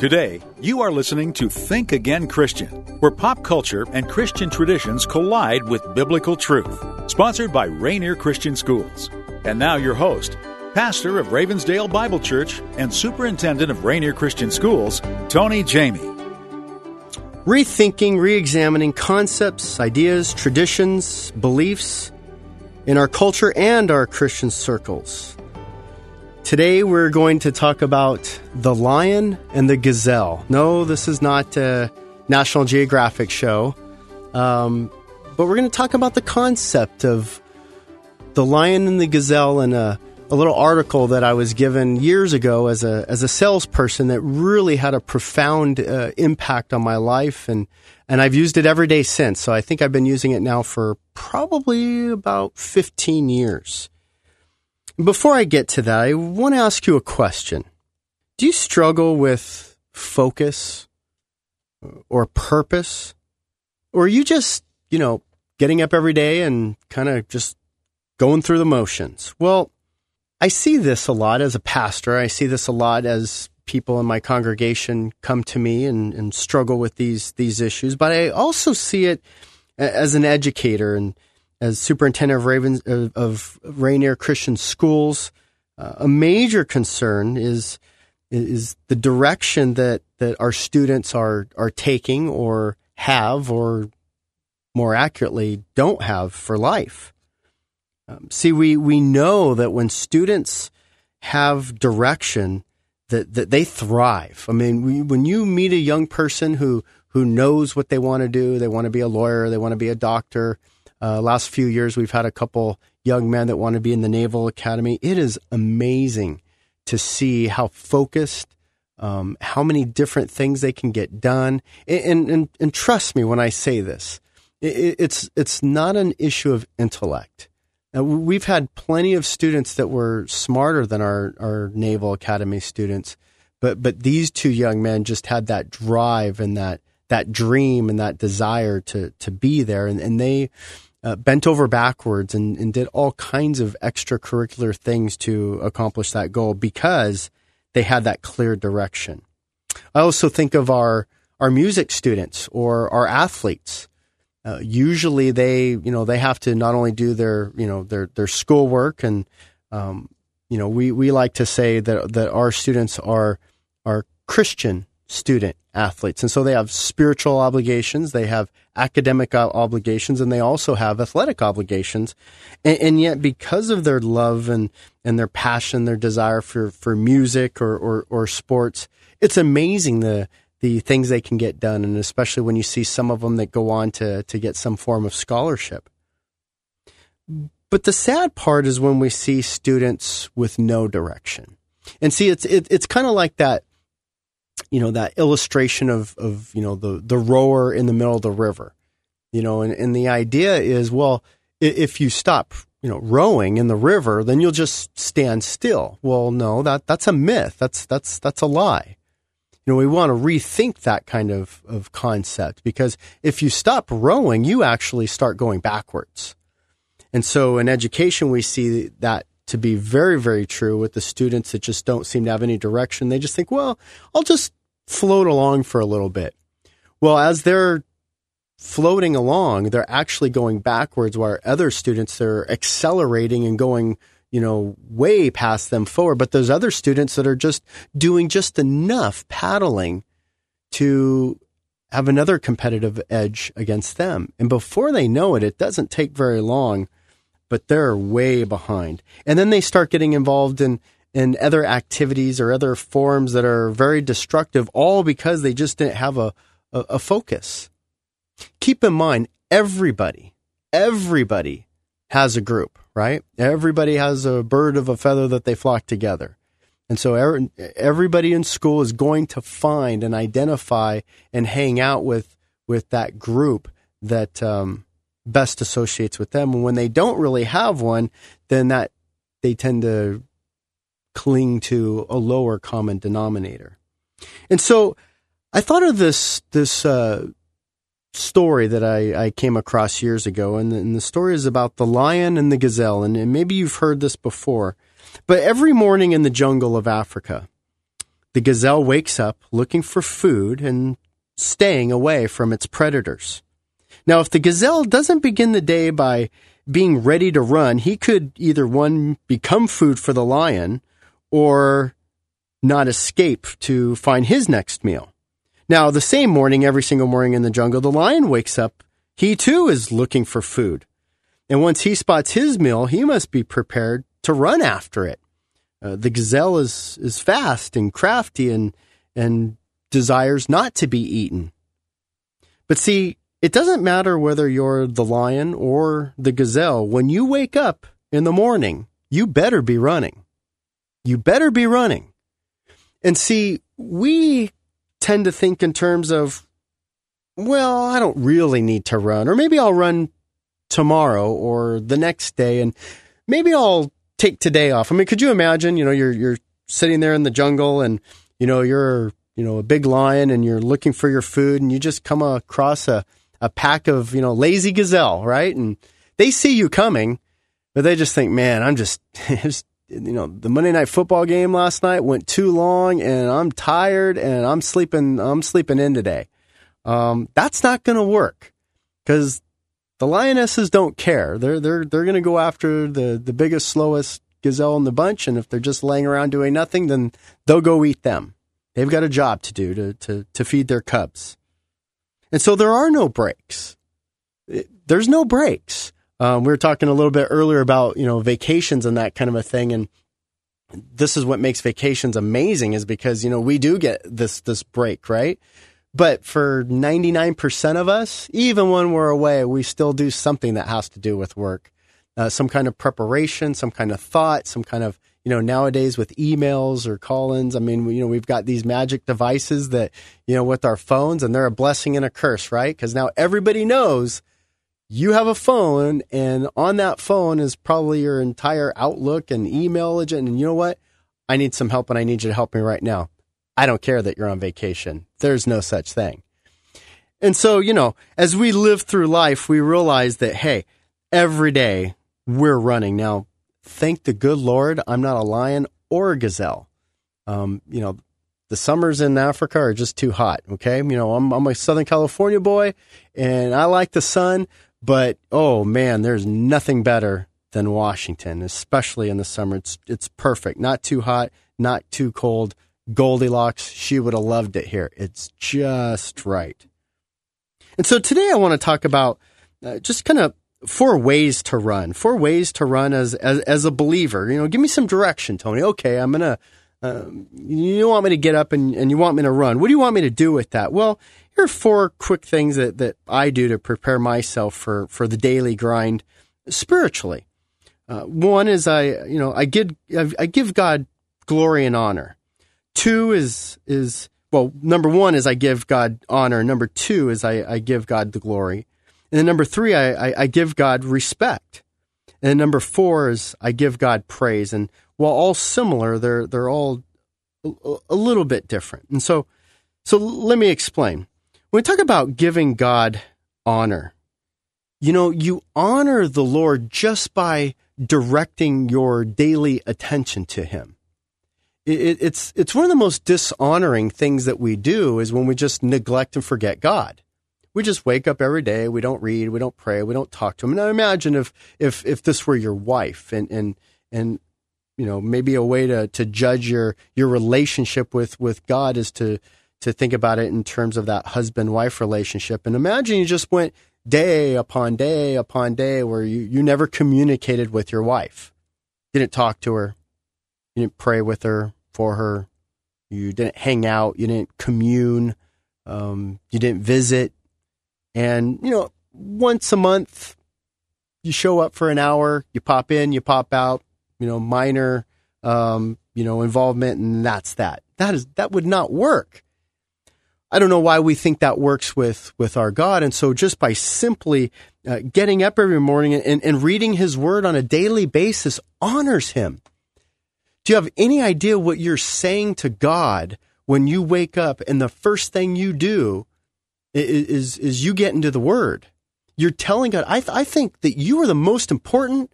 Today, you are listening to Think Again Christian, where pop culture and Christian traditions collide with biblical truth. Sponsored by Rainier Christian Schools. And now, your host, pastor of Ravensdale Bible Church and superintendent of Rainier Christian Schools, Tony Jamie. Rethinking, re examining concepts, ideas, traditions, beliefs in our culture and our Christian circles. Today we're going to talk about the lion and the gazelle. No, this is not a National Geographic show, um, but we're going to talk about the concept of the lion and the gazelle in a, a little article that I was given years ago as a as a salesperson that really had a profound uh, impact on my life and and I've used it every day since. So I think I've been using it now for probably about 15 years. Before I get to that, I want to ask you a question. Do you struggle with focus or purpose? Or are you just, you know, getting up every day and kind of just going through the motions? Well, I see this a lot as a pastor. I see this a lot as people in my congregation come to me and, and struggle with these these issues. But I also see it as an educator and as superintendent of Ravens of, of Rainier Christian Schools, uh, a major concern is is the direction that that our students are are taking or have or more accurately don't have for life. Um, see, we we know that when students have direction, that that they thrive. I mean, we, when you meet a young person who who knows what they want to do, they want to be a lawyer, they want to be a doctor, uh, last few years, we've had a couple young men that want to be in the Naval Academy. It is amazing to see how focused, um, how many different things they can get done. And, and, and trust me when I say this, it, it's, it's not an issue of intellect. Now, we've had plenty of students that were smarter than our, our Naval Academy students, but, but these two young men just had that drive and that, that dream and that desire to, to be there. And, and they, uh, bent over backwards and, and did all kinds of extracurricular things to accomplish that goal because they had that clear direction. I also think of our our music students or our athletes. Uh, usually, they you know they have to not only do their you know their their schoolwork and um, you know we, we like to say that that our students are are Christian student athletes. And so they have spiritual obligations, they have academic obligations, and they also have athletic obligations. And, and, yet, because of their love and, and their passion, their desire for, for music or, or, or sports, it's amazing the, the things they can get done. And especially when you see some of them that go on to, to get some form of scholarship. But the sad part is when we see students with no direction. And see, it's it, it's kind of like that you know that illustration of of you know the the rower in the middle of the river you know and, and the idea is well if you stop you know rowing in the river then you'll just stand still. Well no that that's a myth. That's that's that's a lie. You know we want to rethink that kind of of concept because if you stop rowing you actually start going backwards. And so in education we see that to be very, very true with the students that just don't seem to have any direction. They just think, well, I'll just float along for a little bit. Well, as they're floating along, they're actually going backwards while other students are accelerating and going, you know, way past them forward. But those other students that are just doing just enough paddling to have another competitive edge against them. And before they know it, it doesn't take very long but they're way behind. And then they start getting involved in in other activities or other forms that are very destructive, all because they just didn't have a, a, a focus. Keep in mind, everybody, everybody has a group, right? Everybody has a bird of a feather that they flock together. And so everybody in school is going to find and identify and hang out with with that group that um, best associates with them. And when they don't really have one, then that they tend to cling to a lower common denominator. And so I thought of this this uh, story that I, I, came across years ago, and, and, the story is about the lion and the gazelle. And, and maybe you've heard this before, but every morning in the jungle of Africa, the gazelle wakes up looking for food and staying away from its predators. Now, if the gazelle doesn't begin the day by being ready to run, he could either one, become food for the lion or not escape to find his next meal. Now, the same morning, every single morning in the jungle, the lion wakes up. He too is looking for food. And once he spots his meal, he must be prepared to run after it. Uh, the gazelle is, is fast and crafty and, and desires not to be eaten. But see, it doesn't matter whether you're the lion or the gazelle. When you wake up in the morning, you better be running. You better be running. And see, we tend to think in terms of, well, I don't really need to run, or maybe I'll run tomorrow or the next day, and maybe I'll take today off. I mean, could you imagine, you know, you're, you're sitting there in the jungle and, you know, you're, you know, a big lion and you're looking for your food and you just come across a, a pack of, you know, lazy gazelle, right? And they see you coming, but they just think, man, I'm just, you know, the Monday night football game last night went too long and I'm tired and I'm sleeping, I'm sleeping in today. Um, that's not going to work because the lionesses don't care. They're, they're, they're going to go after the, the biggest, slowest gazelle in the bunch. And if they're just laying around doing nothing, then they'll go eat them. They've got a job to do to, to, to feed their cubs. And so there are no breaks. There's no breaks. Um, we were talking a little bit earlier about, you know, vacations and that kind of a thing. And this is what makes vacations amazing is because, you know, we do get this, this break, right? But for 99% of us, even when we're away, we still do something that has to do with work. Uh, some kind of preparation, some kind of thought, some kind of you know, nowadays with emails or call-ins, I mean, you know, we've got these magic devices that, you know, with our phones and they're a blessing and a curse, right? Because now everybody knows you have a phone and on that phone is probably your entire Outlook and email agent. And you know what? I need some help and I need you to help me right now. I don't care that you're on vacation. There's no such thing. And so, you know, as we live through life, we realize that, hey, every day we're running. Now, thank the good Lord, I'm not a lion or a gazelle. Um, you know, the summers in Africa are just too hot. Okay. You know, I'm, I'm a Southern California boy and I like the sun, but oh man, there's nothing better than Washington, especially in the summer. It's, it's perfect. Not too hot, not too cold. Goldilocks, she would have loved it here. It's just right. And so today I want to talk about uh, just kind of four ways to run, four ways to run as, as, as a believer. You know, give me some direction, Tony. Okay, I'm going uh, you want me to get up and, and you want me to run. What do you want me to do with that? Well, here are four quick things that, that I do to prepare myself for, for the daily grind spiritually. Uh, one is I, you know, I give, I give God glory and honor. Two is, is, well, number one is I give God honor. Number two is I, I give God the glory. And then number three, I, I, I give God respect. And number four is I give God praise. And while all similar, they're they're all a, little bit different. And so, so let me explain. When we talk about giving God honor, you know, you honor the Lord just by directing your daily attention to Him. It, it's it's one of the most dishonoring things that we do is when we just neglect and forget God we just wake up every day. We don't read. We don't pray. We don't talk to him. And I imagine if if if this were your wife and and and you know maybe a way to to judge your your relationship with with God is to to think about it in terms of that husband wife relationship. And imagine you just went day upon day upon day where you you never communicated with your wife, didn't talk to her, you didn't pray with her for her, you didn't hang out, you didn't commune, um, you didn't visit. And, you know, once a month, you show up for an hour, you pop in, you pop out, you know, minor, um, you know, involvement, and that's that. That is, that would not work. I don't know why we think that works with, with our God. And so just by simply uh, getting up every morning and, and reading his word on a daily basis honors him. Do you have any idea what you're saying to God when you wake up and the first thing you do is is you get into the Word. You're telling God, I, th- I think that you are the most important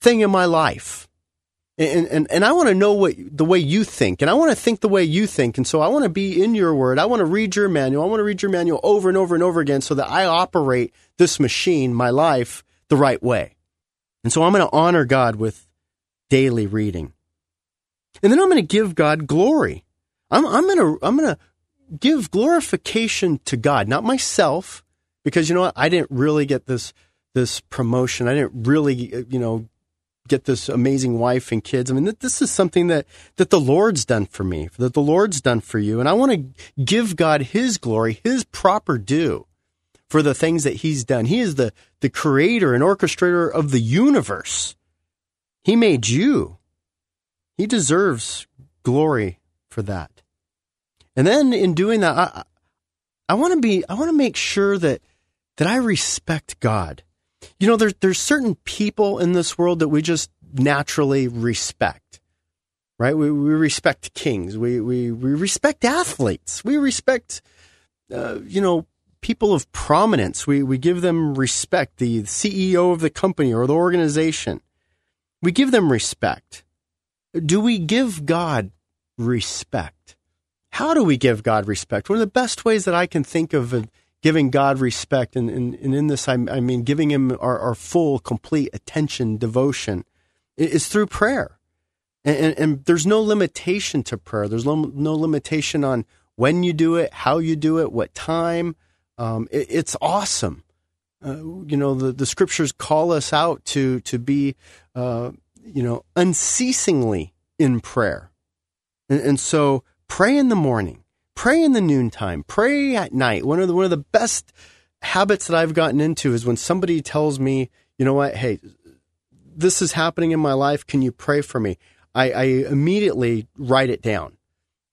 thing in my life. And, and, and I want to know what the way you think, and I want to think the way you think. And so I want to be in your word. I want to read your manual. I want to read your manual over and over and over again so that I operate this machine, my life, the right way. And so I'm going to honor God with daily reading. And then I'm going to give God glory. I'm, I'm going to, I'm going to give glorification to God, not myself, because you know what? I didn't really get this, this promotion. I didn't really, you know, get this amazing wife and kids. I mean, this is something that, that the Lord's done for me, that the Lord's done for you. And I want to give God his glory, his proper due for the things that he's done. He is the, the creator and orchestrator of the universe. He made you. He deserves glory for that. And then in doing that, I, I want to be, I want to make sure that, that I respect God. You know, there's, there's certain people in this world that we just naturally respect, right? We, we respect kings. We, we, we respect athletes. We respect, uh, you know, people of prominence. We, we give them respect. The CEO of the company or the organization. We give them respect. Do we give God respect? How do we give God respect? One of the best ways that I can think of giving God respect, and, and, and in this I, I, mean giving Him our, our, full, complete attention, devotion, is through prayer. And, and, and, there's no limitation to prayer. There's no, no limitation on when you do it, how you do it, what time. Um, it, it's awesome. Uh, you know, the, the scriptures call us out to to be, uh, you know, unceasingly in prayer, and, and so pray in the morning, pray in the noontime, pray at night. One of the one of the best habits that I've gotten into is when somebody tells me, you know what, hey, this is happening in my life. Can you pray for me? I, I immediately write it down.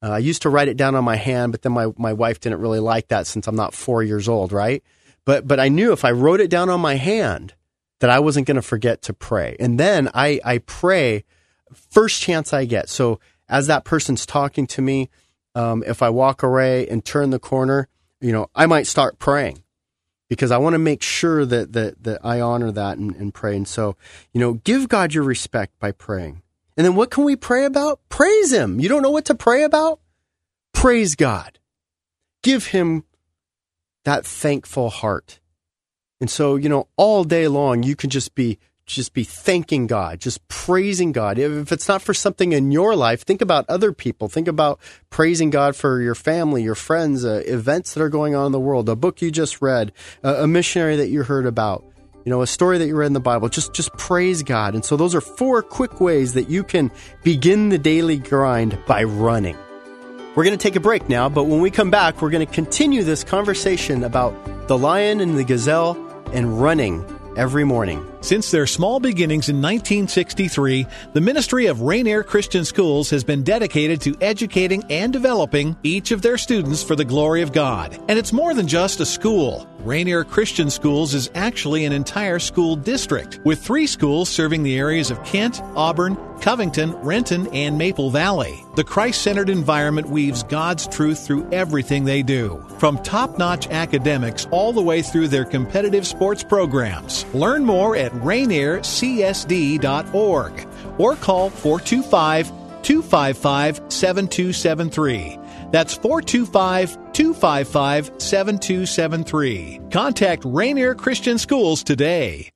Uh, I used to write it down on my hand, but then my, my wife didn't really like that since I'm not four years old, right? But but I knew if I wrote it down on my hand that I wasn't going to forget to pray. And then I I pray first chance I get. So as that person's talking to me, um, if I walk away and turn the corner, you know, I might start praying because I want to make sure that that that I honor that and, and pray. And so, you know, give God your respect by praying. And then what can we pray about? Praise Him. You don't know what to pray about? Praise God. Give Him that thankful heart. And so, you know, all day long, you can just be just be thanking God, just praising God. If it's not for something in your life, think about other people. Think about praising God for your family, your friends, uh, events that are going on in the world, a book you just read, a missionary that you heard about, you know, a story that you read in the Bible. Just just praise God. And so those are four quick ways that you can begin the daily grind by running. We're going to take a break now, but when we come back, we're going to continue this conversation about the lion and the gazelle and running every morning. Since their small beginnings in 1963, the Ministry of Rainier Christian Schools has been dedicated to educating and developing each of their students for the glory of God. And it's more than just a school. Rainier Christian Schools is actually an entire school district, with three schools serving the areas of Kent, Auburn, Covington, Renton, and Maple Valley. The Christ centered environment weaves God's truth through everything they do, from top notch academics all the way through their competitive sports programs. Learn more at rainiercsd.org or call 425 255 7273. That's 425 255 7273. Contact Rainier Christian Schools today.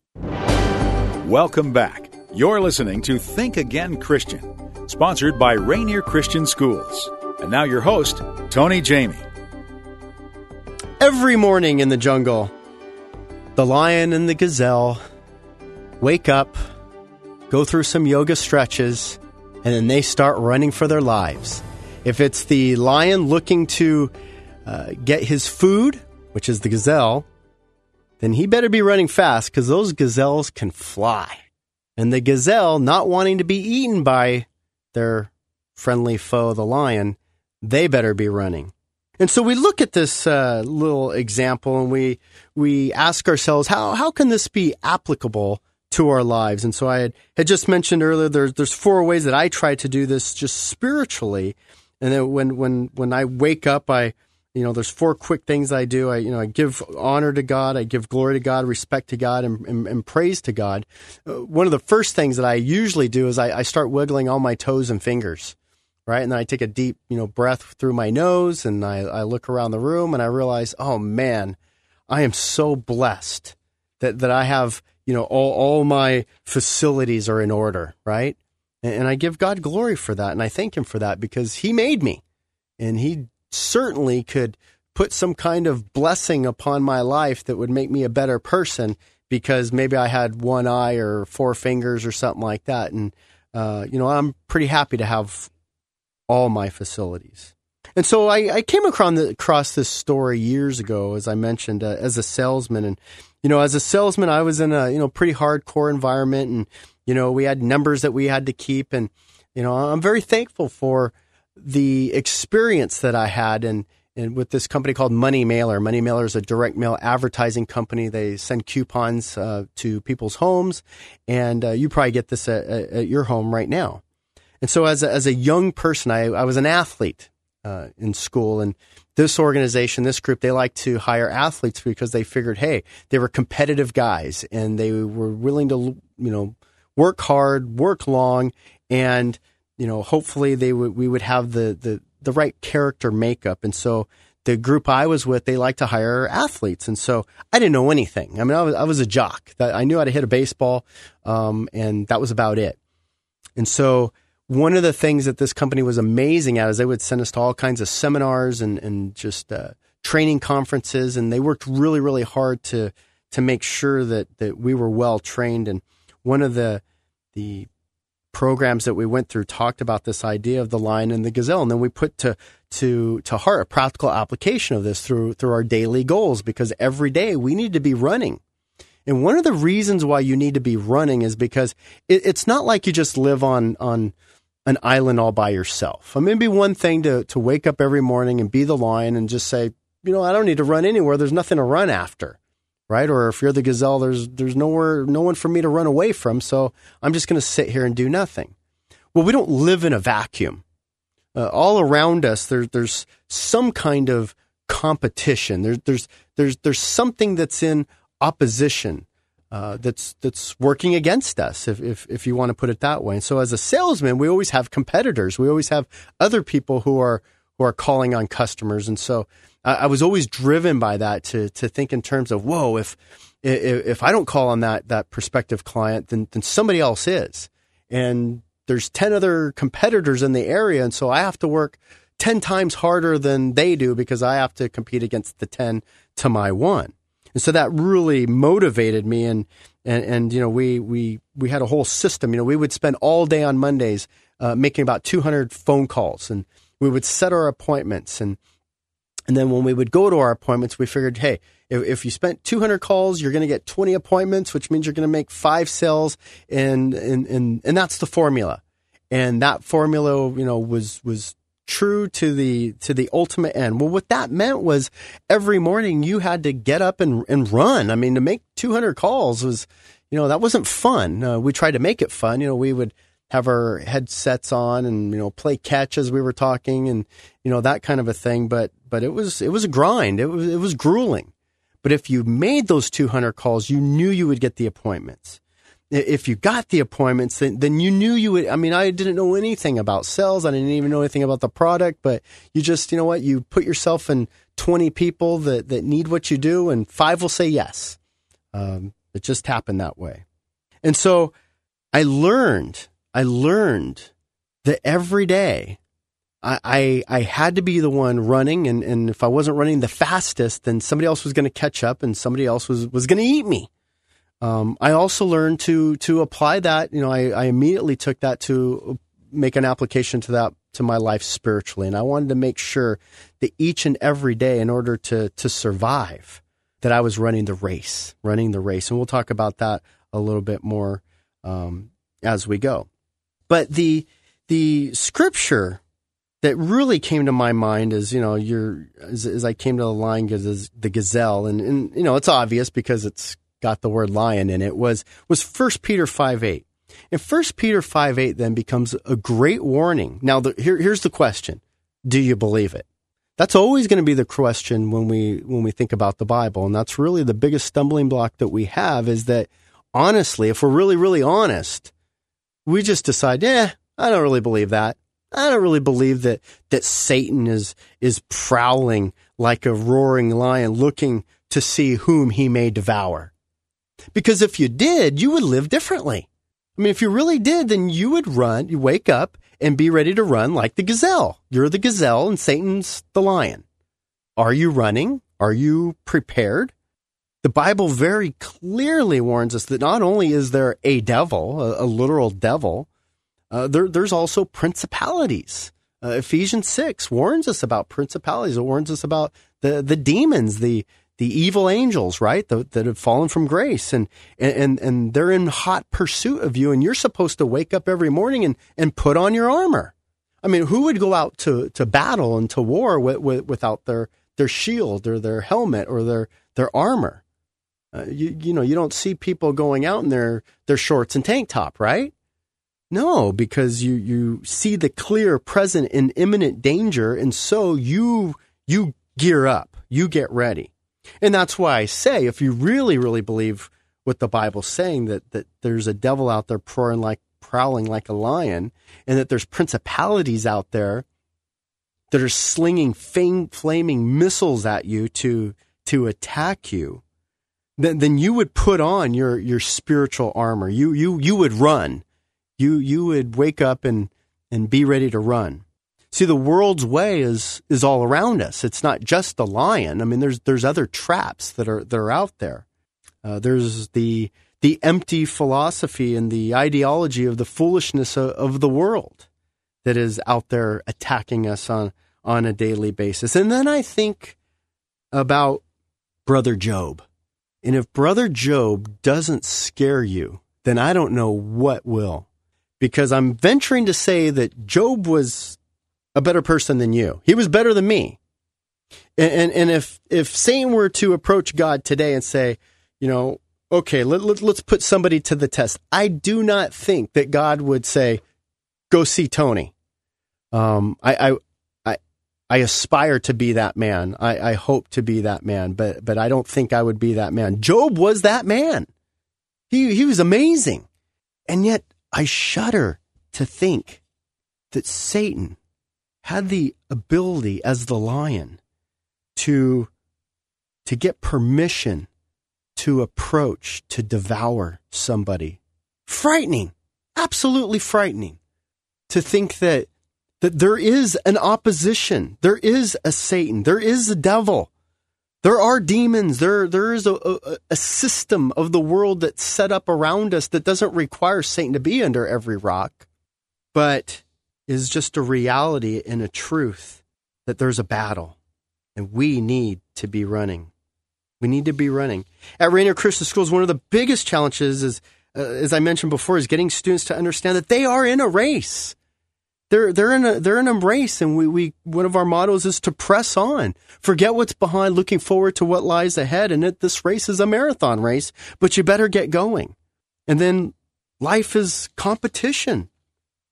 Welcome back. You're listening to Think Again Christian, sponsored by Rainier Christian Schools. And now your host, Tony Jamie. Every morning in the jungle, the lion and the gazelle wake up, go through some yoga stretches, and then they start running for their lives. If it's the lion looking to uh, get his food, which is the gazelle, then he better be running fast because those gazelles can fly. And the gazelle, not wanting to be eaten by their friendly foe, the lion, they better be running. And so we look at this uh, little example and we we ask ourselves how how can this be applicable to our lives? And so I had, had just mentioned earlier there's there's four ways that I try to do this just spiritually and then when when when I wake up, I you know, there's four quick things I do. I, you know, I give honor to God, I give glory to God, respect to God, and, and, and praise to God. Uh, one of the first things that I usually do is I, I, start wiggling all my toes and fingers, right? And then I take a deep, you know, breath through my nose, and I, I look around the room, and I realize, oh man, I am so blessed that that I have, you know, all all my facilities are in order, right? And, and I give God glory for that, and I thank Him for that because He made me, and He certainly could put some kind of blessing upon my life that would make me a better person because maybe I had one eye or four fingers or something like that. And, uh, you know, I'm pretty happy to have all my facilities. And so I, I came across, the, across this story years ago, as I mentioned, uh, as a salesman. And, you know, as a salesman, I was in a, you know, pretty hardcore environment and, you know, we had numbers that we had to keep. And, you know, I'm very thankful for, the experience that I had and and with this company called Money Mailer. Money Mailer is a direct mail advertising company. They send coupons uh, to people's homes, and uh, you probably get this at, at, your home right now. And so, as a, as a young person, I, I was an athlete uh, in school, and this organization, this group, they like to hire athletes because they figured, hey, they were competitive guys, and they were willing to, you know, work hard, work long, and you know, hopefully they would we would have the the the right character makeup. And so the group I was with, they like to hire athletes, and so I didn't know anything. I mean, I was I was a jock. That I knew how to hit a baseball, um, and that was about it. And so one of the things that this company was amazing at is they would send us to all kinds of seminars and and just uh, training conferences, and they worked really really hard to to make sure that that we were well trained. And one of the the programs that we went through talked about this idea of the lion and the gazelle, and then we put to to to heart a practical application of this through through our daily goals because every day we need to be running. And one of the reasons why you need to be running is because it, it's not like you just live on on an island all by yourself. I mean, it'd be one thing to to wake up every morning and be the lion and just say, you know, I don't need to run anywhere. There's nothing to run after right? Or if you're the gazelle, there's there's nowhere, no one for me to run away from. So I'm just going to sit here and do nothing. Well, we don't live in a vacuum. Uh, all around us, there, there's some kind of competition. There, there's there's there's something that's in opposition. Uh, that's that's working against us, if, if if you want to put it that way. And so, as a salesman, we always have competitors. We always have other people who are who are calling on customers. And so, I, I was always driven by that to to think in terms of whoa, if if, if I don't call on that that prospective client, then then somebody else is, and there's ten other competitors in the area, and so I have to work ten times harder than they do because I have to compete against the ten to my one. And so that really motivated me and and, and you know we we we had a whole system. You know, we would spend all day on Mondays uh, making about 200 phone calls, and we would set our appointments and and then when we would go to our appointments, we figured, hey, if, if you spent 200 calls, you're going to get 20 appointments, which means you're going to make five sales, and, and and and that's the formula. And that formula, you know, was was true to the to the ultimate end. Well, what that meant was every morning you had to get up and and run. I mean, to make 200 calls was, you know, that wasn't fun. Uh, we tried to make it fun. You know, we would have our headsets on and you know play catch as we were talking and you know that kind of a thing but but it was it was a grind it was it was grueling but if you made those 200 calls you knew you would get the appointments if you got the appointments then, then you knew you would i mean i didn't know anything about sales. I didn't even know anything about the product but you just you know what? You put yourself in 20 people that that need what you do and five will say yes. Um, it just happened that way. And so i learned I learned that every day I, I, I had to be the one running, and, and if I wasn't running the fastest, then somebody else was going to catch up, and somebody else was, was going to eat me. Um, I also learned to to apply that. You know, I, I immediately took that to make an application to that to my life spiritually, and I wanted to make sure that each and every day, in order to to survive, that I was running the race, running the race, and we'll talk about that a little bit more um, as we go. But the the scripture that really came to my mind is, you know, you're, as, as I came to the lion, the gazelle, and, and, you know, it's obvious because it's got the word lion in it, was, was 1 Peter 5 8. And 1 Peter 5 8 then becomes a great warning. Now, the, here, here's the question Do you believe it? That's always going to be the question when we when we think about the Bible, and that's really the biggest stumbling block that we have is that honestly, if we're really really honest, we just decide, yeah, I don't really believe that. I don't really believe that that Satan is is prowling like a roaring lion looking to see whom he may devour. Because if you did, you would live differently. I mean, if you really did, then you would run, you wake up and be ready to run like the gazelle. You're the gazelle and Satan's the lion. Are you running? Are you prepared? The Bible very clearly warns us that not only is there a devil, a, a literal devil, uh, there, there's also principalities. Uh, Ephesians 6 warns us about principalities. It warns us about the, the demons, the, the evil angels, right? The, that have fallen from grace and, and, and they're in hot pursuit of you. And you're supposed to wake up every morning and, and put on your armor. I mean, who would go out to, to battle and to war with, with, without their, their shield or their helmet or their, their armor? Uh, you, you know, you don't see people going out in their, their shorts and tank top, right? No, because you, you see the clear, present, and imminent danger, and so you you gear up, you get ready, and that's why I say, if you really, really believe what the Bible's saying that that there's a devil out there prowling like prowling like a lion, and that there's principalities out there that are slinging flaming missiles at you to to attack you, then then you would put on your your spiritual armor. You you you would run you you would wake up and and be ready to run. See, the world's way is is all around us. It's not just the lion. I mean, there's there's other traps that are that are out there. Uh, there's the the empty philosophy and the ideology of the foolishness of, of the world that is out there attacking us on on a daily basis. And then I think about brother Job. And if brother Job doesn't scare you, then I don't know what will because I'm venturing to say that Job was a better person than you. He was better than me. And, and, and if, if Satan were to approach God today and say, you know, okay, let, let, let's put somebody to the test. I do not think that God would say, go see Tony. Um, I, I, I, I aspire to be that man. I, I hope to be that man, but, but I don't think I would be that man. Job was that man. He, he was amazing. And yet I shudder to think that Satan had the ability as the lion to, to get permission to approach, to devour somebody. Frightening, absolutely frightening to think that, that there is an opposition. There is a Satan. There is a devil there are demons. There, there is a, a, a, system of the world that's set up around us that doesn't require Satan to be under every rock, but is just a reality and a truth that there's a battle and we need to be running. We need to be running. At Rainier Christian Schools, one of the biggest challenges is, uh, as I mentioned before, is getting students to understand that they are in a race they're they're in a they're in a race, and we, we one of our mottos is to press on, forget what's behind, looking forward to what lies ahead. And it, this race is a marathon race, but you better get going. And then life is competition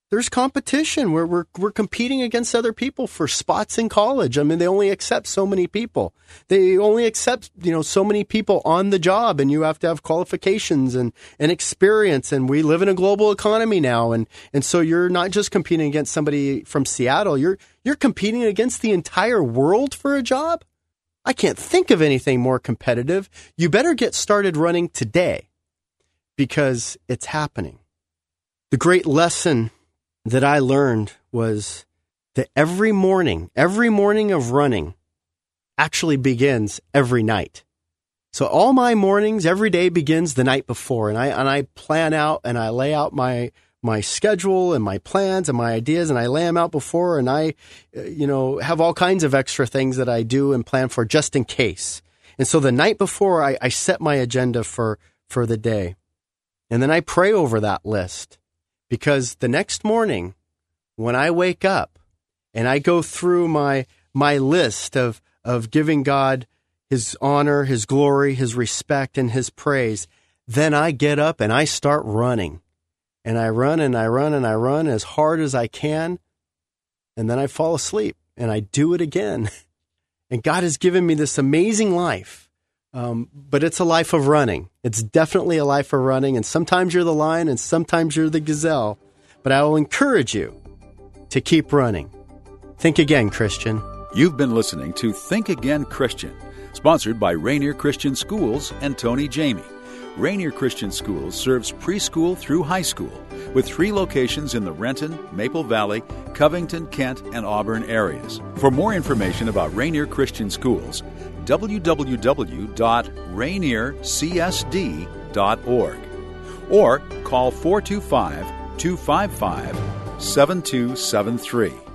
there's competition where we're we're competing against other people for spots in college. I mean, they only accept so many people. They only accept you know so many people on the job, and you have to have qualifications and, and experience. And we live in a global economy now, and and so you're not just competing against somebody from Seattle. You're you're competing against the entire world for a job. I can't think of anything more competitive. You better get started running today because it's happening. The great lesson that I learned was that every morning, every morning of running actually begins every night. So all my mornings, every day begins the night before, and I and I plan out and I lay out my my schedule and my plans and my ideas, and I lay them out before, and I, uh, you know, have all kinds of extra things that I do and plan for just in case. And so the night before, I, I set my agenda for for the day, and then I pray over that list, because the next morning when I wake up and I go through my my list of of giving God his honor, his glory, his respect and his praise, then I get up and I start running. And I run and I run and I run as hard as I can and then I fall asleep and I do it again And God has given me this amazing life. Um, but it's a life of running. It's definitely a life of running. And sometimes you're the lion and sometimes you're the gazelle. But I will encourage you to keep running. Think again, Christian. You've been listening to Think Again Christian, sponsored by Rainier Christian Schools and Tony Jamie. Rainier Christian Schools serves preschool through high school with three locations in the Renton, Maple Valley, Covington, Kent, and Auburn areas. For more information about Rainier Christian Schools, www.rainiercsd.org or call 425 255 7273.